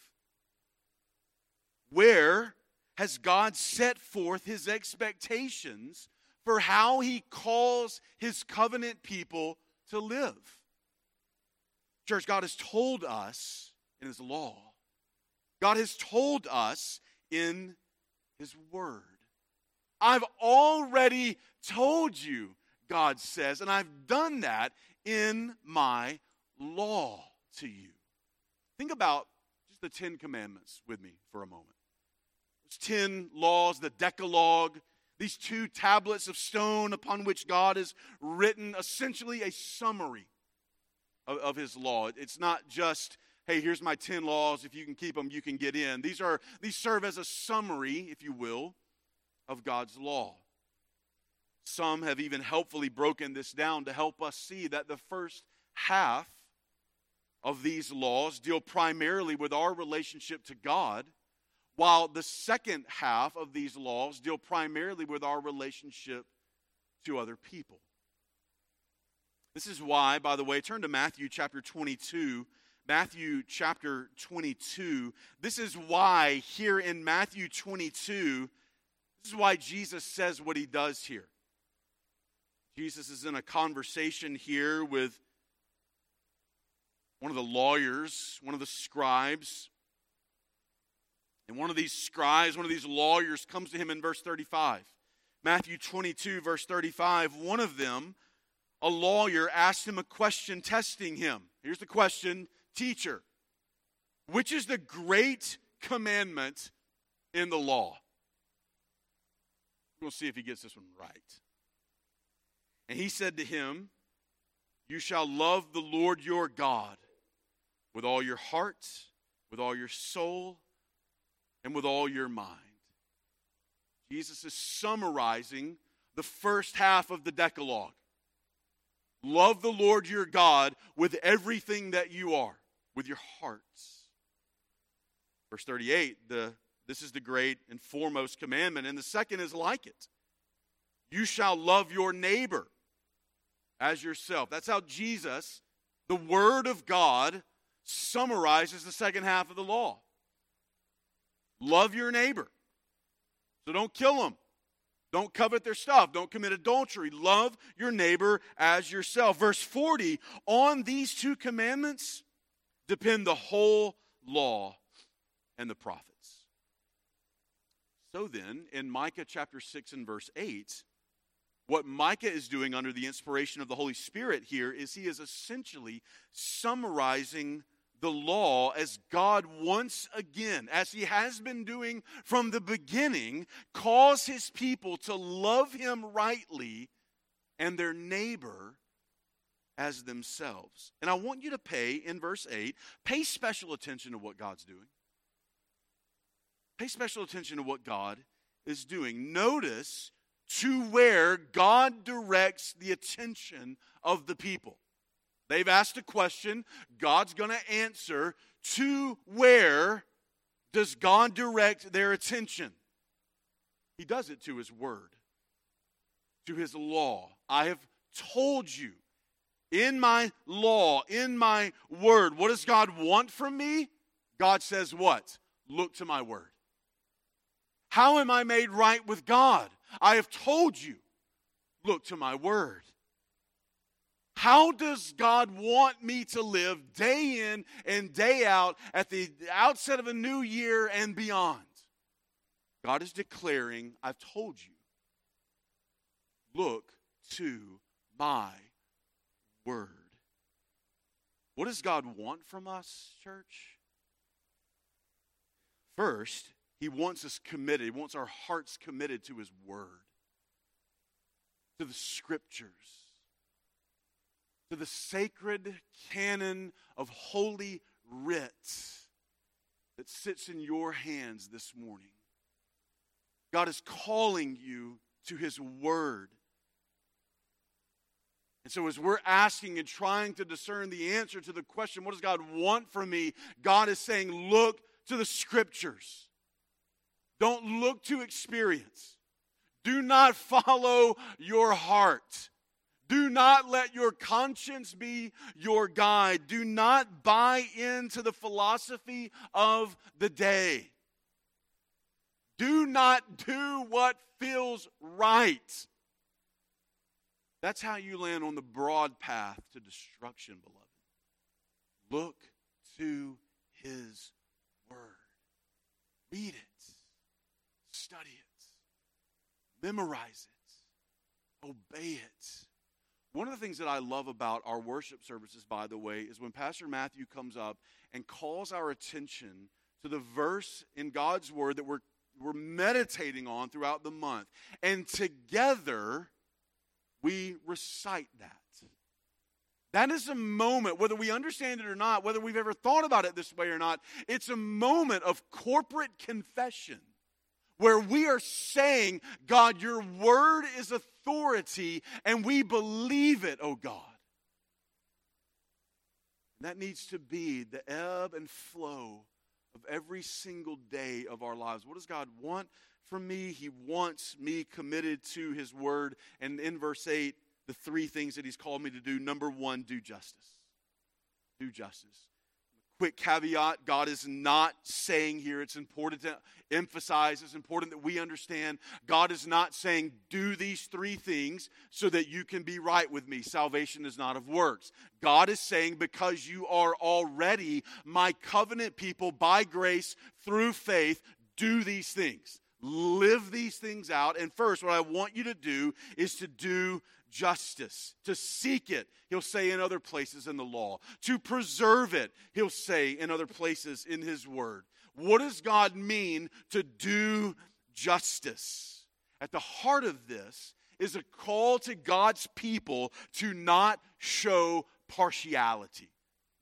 Where has God set forth his expectations for how he calls his covenant people to live. Church, God has told us in his law, God has told us in his word. I've already told you, God says, and I've done that in my law to you. Think about just the Ten Commandments with me for a moment. Those 10 laws, the Decalogue, these two tablets of stone upon which God has written essentially a summary of, of his law. It's not just, hey, here's my 10 laws. If you can keep them, you can get in. These, are, these serve as a summary, if you will, of God's law. Some have even helpfully broken this down to help us see that the first half of these laws deal primarily with our relationship to God while the second half of these laws deal primarily with our relationship to other people. This is why, by the way, turn to Matthew chapter 22. Matthew chapter 22. This is why, here in Matthew 22, this is why Jesus says what he does here. Jesus is in a conversation here with one of the lawyers, one of the scribes. And one of these scribes, one of these lawyers comes to him in verse 35. Matthew 22, verse 35. One of them, a lawyer, asked him a question testing him. Here's the question Teacher, which is the great commandment in the law? We'll see if he gets this one right. And he said to him, You shall love the Lord your God with all your heart, with all your soul, and with all your mind. Jesus is summarizing the first half of the Decalogue. Love the Lord your God with everything that you are, with your hearts. Verse 38, the, this is the great and foremost commandment, and the second is like it. You shall love your neighbor as yourself. That's how Jesus, the Word of God, summarizes the second half of the law. Love your neighbor. So don't kill them. Don't covet their stuff. Don't commit adultery. Love your neighbor as yourself. Verse 40 On these two commandments depend the whole law and the prophets. So then, in Micah chapter 6 and verse 8, what Micah is doing under the inspiration of the Holy Spirit here is he is essentially summarizing the law as God once again, as he has been doing from the beginning, calls his people to love him rightly and their neighbor as themselves. And I want you to pay, in verse 8, pay special attention to what God's doing. Pay special attention to what God is doing. Notice to where God directs the attention of the people. They've asked a question, God's going to answer. To where does God direct their attention? He does it to His Word, to His law. I have told you in my law, in my Word, what does God want from me? God says, What? Look to my Word. How am I made right with God? I have told you, look to my word. How does God want me to live day in and day out at the outset of a new year and beyond? God is declaring, I've told you, look to my word. What does God want from us, church? First, he wants us committed. He wants our hearts committed to His Word, to the Scriptures, to the sacred canon of Holy Writ that sits in your hands this morning. God is calling you to His Word. And so, as we're asking and trying to discern the answer to the question, what does God want from me? God is saying, look to the Scriptures. Don't look to experience. Do not follow your heart. Do not let your conscience be your guide. Do not buy into the philosophy of the day. Do not do what feels right. That's how you land on the broad path to destruction, beloved. Look to his word. Read it study it, memorize it, obey it. One of the things that I love about our worship services, by the way, is when Pastor Matthew comes up and calls our attention to the verse in God's Word that we're, we're meditating on throughout the month. And together, we recite that. That is a moment, whether we understand it or not, whether we've ever thought about it this way or not, it's a moment of corporate confession where we are saying, God, your word is authority and we believe it, oh God. And That needs to be the ebb and flow of every single day of our lives. What does God want from me? He wants me committed to His word. And in verse 8, the three things that He's called me to do number one, do justice. Do justice. Quick caveat God is not saying here, it's important to emphasize, it's important that we understand God is not saying, do these three things so that you can be right with me. Salvation is not of works. God is saying, because you are already my covenant people by grace through faith, do these things. Live these things out. And first, what I want you to do is to do justice, to seek it, he'll say in other places in the law, to preserve it, he'll say in other places in his word. What does God mean to do justice? At the heart of this is a call to God's people to not show partiality.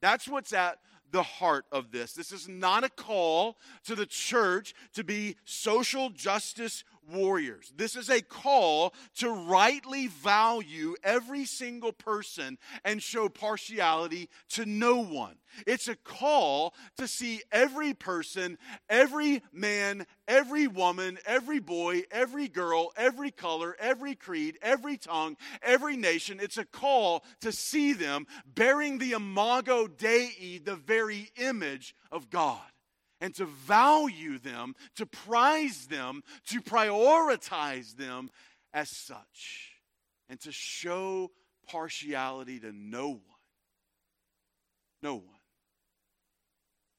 That's what's at the heart of this. This is not a call to the church to be social justice warriors. This is a call to rightly value every single person and show partiality to no one. It's a call to see every person, every man, every woman, every boy, every girl, every color, every creed, every tongue, every nation. It's a call to see them bearing the imago Dei, the very image of God and to value them, to prize them, to prioritize them as such, and to show partiality to no one. No one.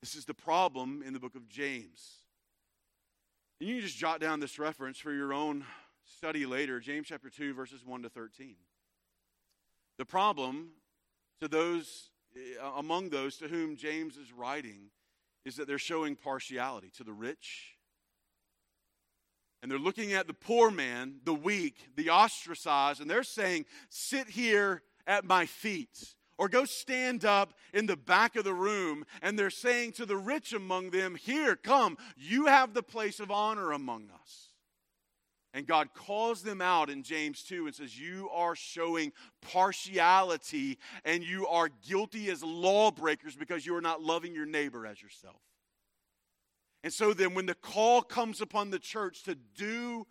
This is the problem in the book of James. And you can just jot down this reference for your own study later James chapter 2, verses 1 to 13. The problem to those eh, among those to whom James is writing is that they're showing partiality to the rich. And they're looking at the poor man, the weak, the ostracized, and they're saying, Sit here at my feet. Or go stand up in the back of the room. And they're saying to the rich among them, Here, come, you have the place of honor among us. And God calls them out in James 2 and says, You are showing partiality and you are guilty as lawbreakers because you are not loving your neighbor as yourself. And so then, when the call comes upon the church to do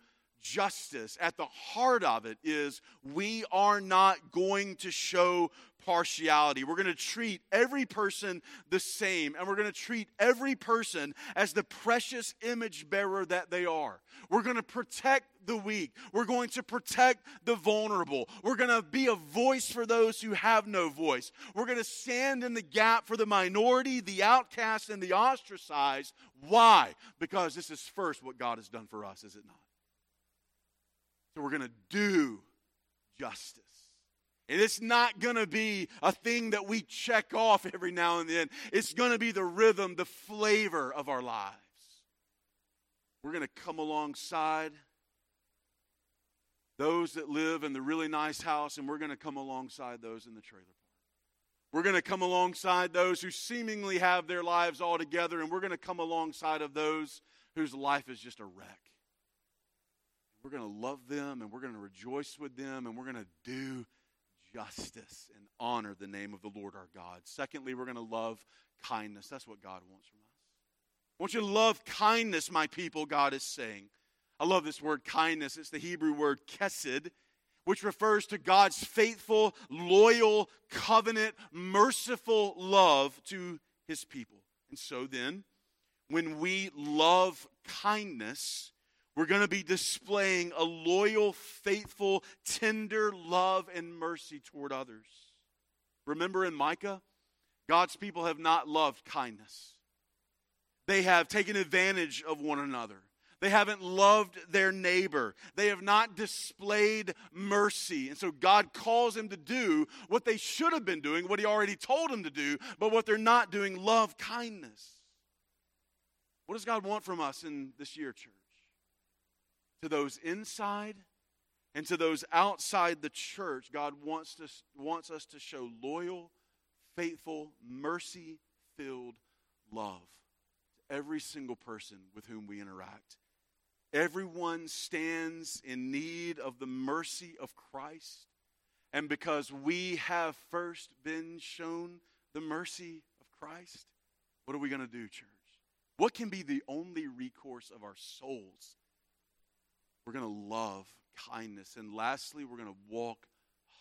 justice, at the heart of it is we are not going to show partiality. We're going to treat every person the same, and we're going to treat every person as the precious image bearer that they are. We're going to protect the weak. We're going to protect the vulnerable. We're going to be a voice for those who have no voice. We're going to stand in the gap for the minority, the outcast, and the ostracized. Why? Because this is first what God has done for us, is it not? So we're going to do justice. And it's not going to be a thing that we check off every now and then. It's going to be the rhythm, the flavor of our lives. We're going to come alongside those that live in the really nice house, and we're going to come alongside those in the trailer park. We're going to come alongside those who seemingly have their lives all together, and we're going to come alongside of those whose life is just a wreck. We're going to love them, and we're going to rejoice with them, and we're going to do justice and honor the name of the Lord our God. Secondly, we're going to love kindness. That's what God wants from us. I want you to love kindness, my people, God is saying. I love this word kindness. It's the Hebrew word kesed, which refers to God's faithful, loyal, covenant, merciful love to his people. And so then, when we love kindness, we're going to be displaying a loyal, faithful, tender love and mercy toward others. Remember in Micah, God's people have not loved kindness. They have taken advantage of one another. They haven't loved their neighbor. They have not displayed mercy. And so God calls them to do what they should have been doing, what He already told them to do, but what they're not doing love kindness. What does God want from us in this year, church? To those inside and to those outside the church, God wants, to, wants us to show loyal, faithful, mercy filled love to every single person with whom we interact. Everyone stands in need of the mercy of Christ. And because we have first been shown the mercy of Christ, what are we going to do, church? What can be the only recourse of our souls we're going to love kindness. And lastly, we're going to walk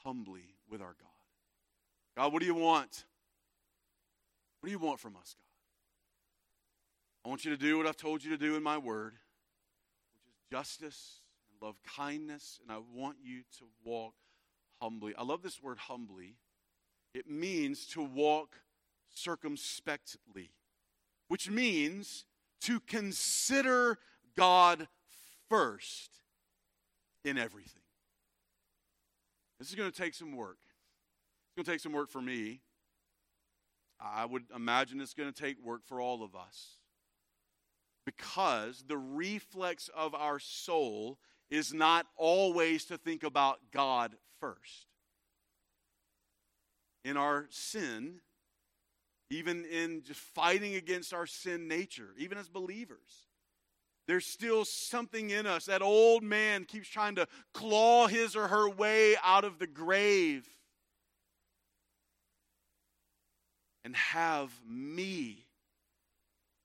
humbly with our God. God, what do you want? What do you want from us, God? I want you to do what I've told you to do in my word, which is justice and love kindness, and I want you to walk humbly. I love this word humbly. It means to walk circumspectly, which means to consider God first in everything. This is going to take some work. It's going to take some work for me. I would imagine it's going to take work for all of us because the reflex of our soul is not always to think about God first. In our sin, even in just fighting against our sin nature, even as believers, there's still something in us. That old man keeps trying to claw his or her way out of the grave and have me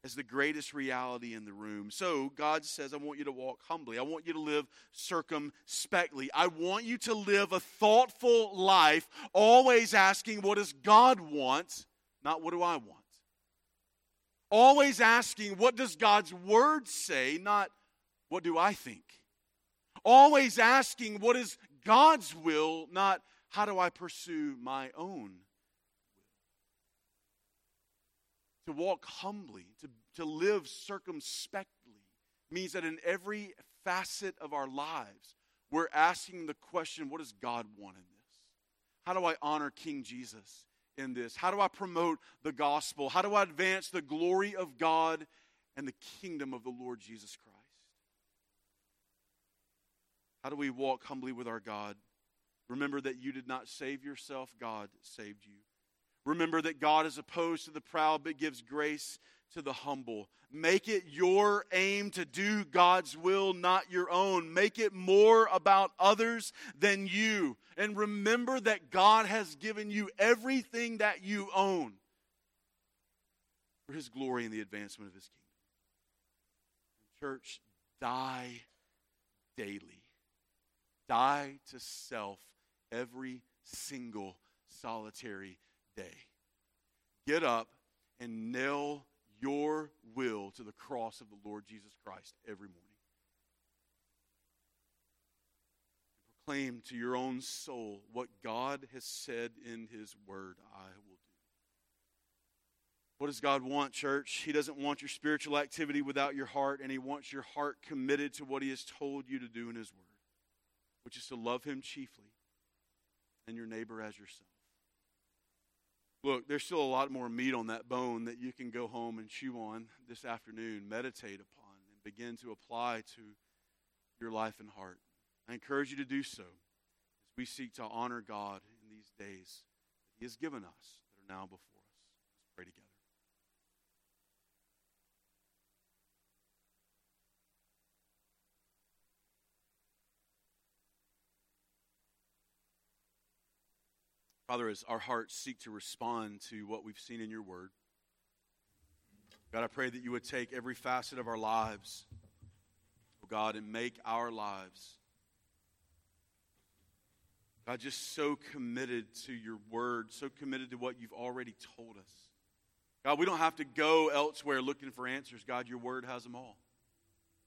as the greatest reality in the room. So God says, I want you to walk humbly. I want you to live circumspectly. I want you to live a thoughtful life, always asking, what does God want, not what do I want? Always asking, what does God's word say, not what do I think? Always asking, what is God's will, not how do I pursue my own to walk humbly, to, to live circumspectly, means that in every facet of our lives, we're asking the question what does God want in this? How do I honor King Jesus in this? How do I promote the gospel? How do I advance the glory of God and the kingdom of the Lord Jesus Christ? How do we walk humbly with our God? Remember that you did not save yourself, God saved you. Remember that God is opposed to the proud but gives grace to the humble. Make it your aim to do God's will, not your own. Make it more about others than you. And remember that God has given you everything that you own for His glory and the advancement of His kingdom. Church, die daily. Die to self every single solitary day. Get up and nail your will to the cross of the Lord Jesus Christ every morning. Proclaim to your own soul what God has said in His Word I will do. What does God want, church? He doesn't want your spiritual activity without your heart, and He wants your heart committed to what He has told you to do in His Word, which is to love Him chiefly and your neighbor as yourself. Look, there's still a lot more meat on that bone that you can go home and chew on this afternoon, meditate upon, and begin to apply to your life and heart. I encourage you to do so as we seek to honor God in these days that He has given us that are now before us. Let's pray together. Father, as our hearts seek to respond to what we've seen in your word, God, I pray that you would take every facet of our lives, oh God, and make our lives, God, just so committed to your word, so committed to what you've already told us. God, we don't have to go elsewhere looking for answers. God, your word has them all.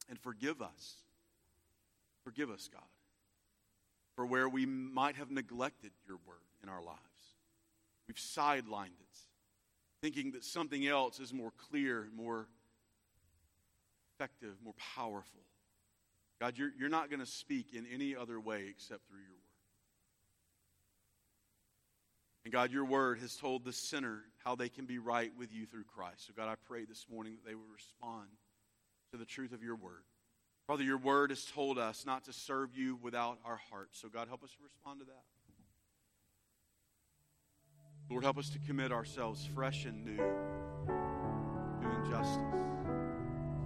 And forgive us. Forgive us, God, for where we might have neglected your word in our lives. We've sidelined it, thinking that something else is more clear, more effective, more powerful. God, you're, you're not going to speak in any other way except through your word. And God, your word has told the sinner how they can be right with you through Christ. So, God, I pray this morning that they will respond to the truth of your word. Father, your word has told us not to serve you without our hearts. So, God, help us to respond to that. Lord, help us to commit ourselves fresh and new, doing justice,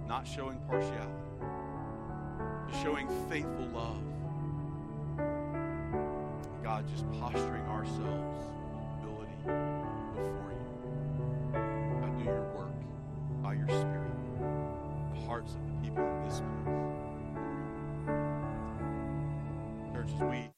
not showing partiality, showing faithful love. God, just posturing ourselves in humility before you. God, do your work by your Spirit, the hearts of the people in this place. Church, as we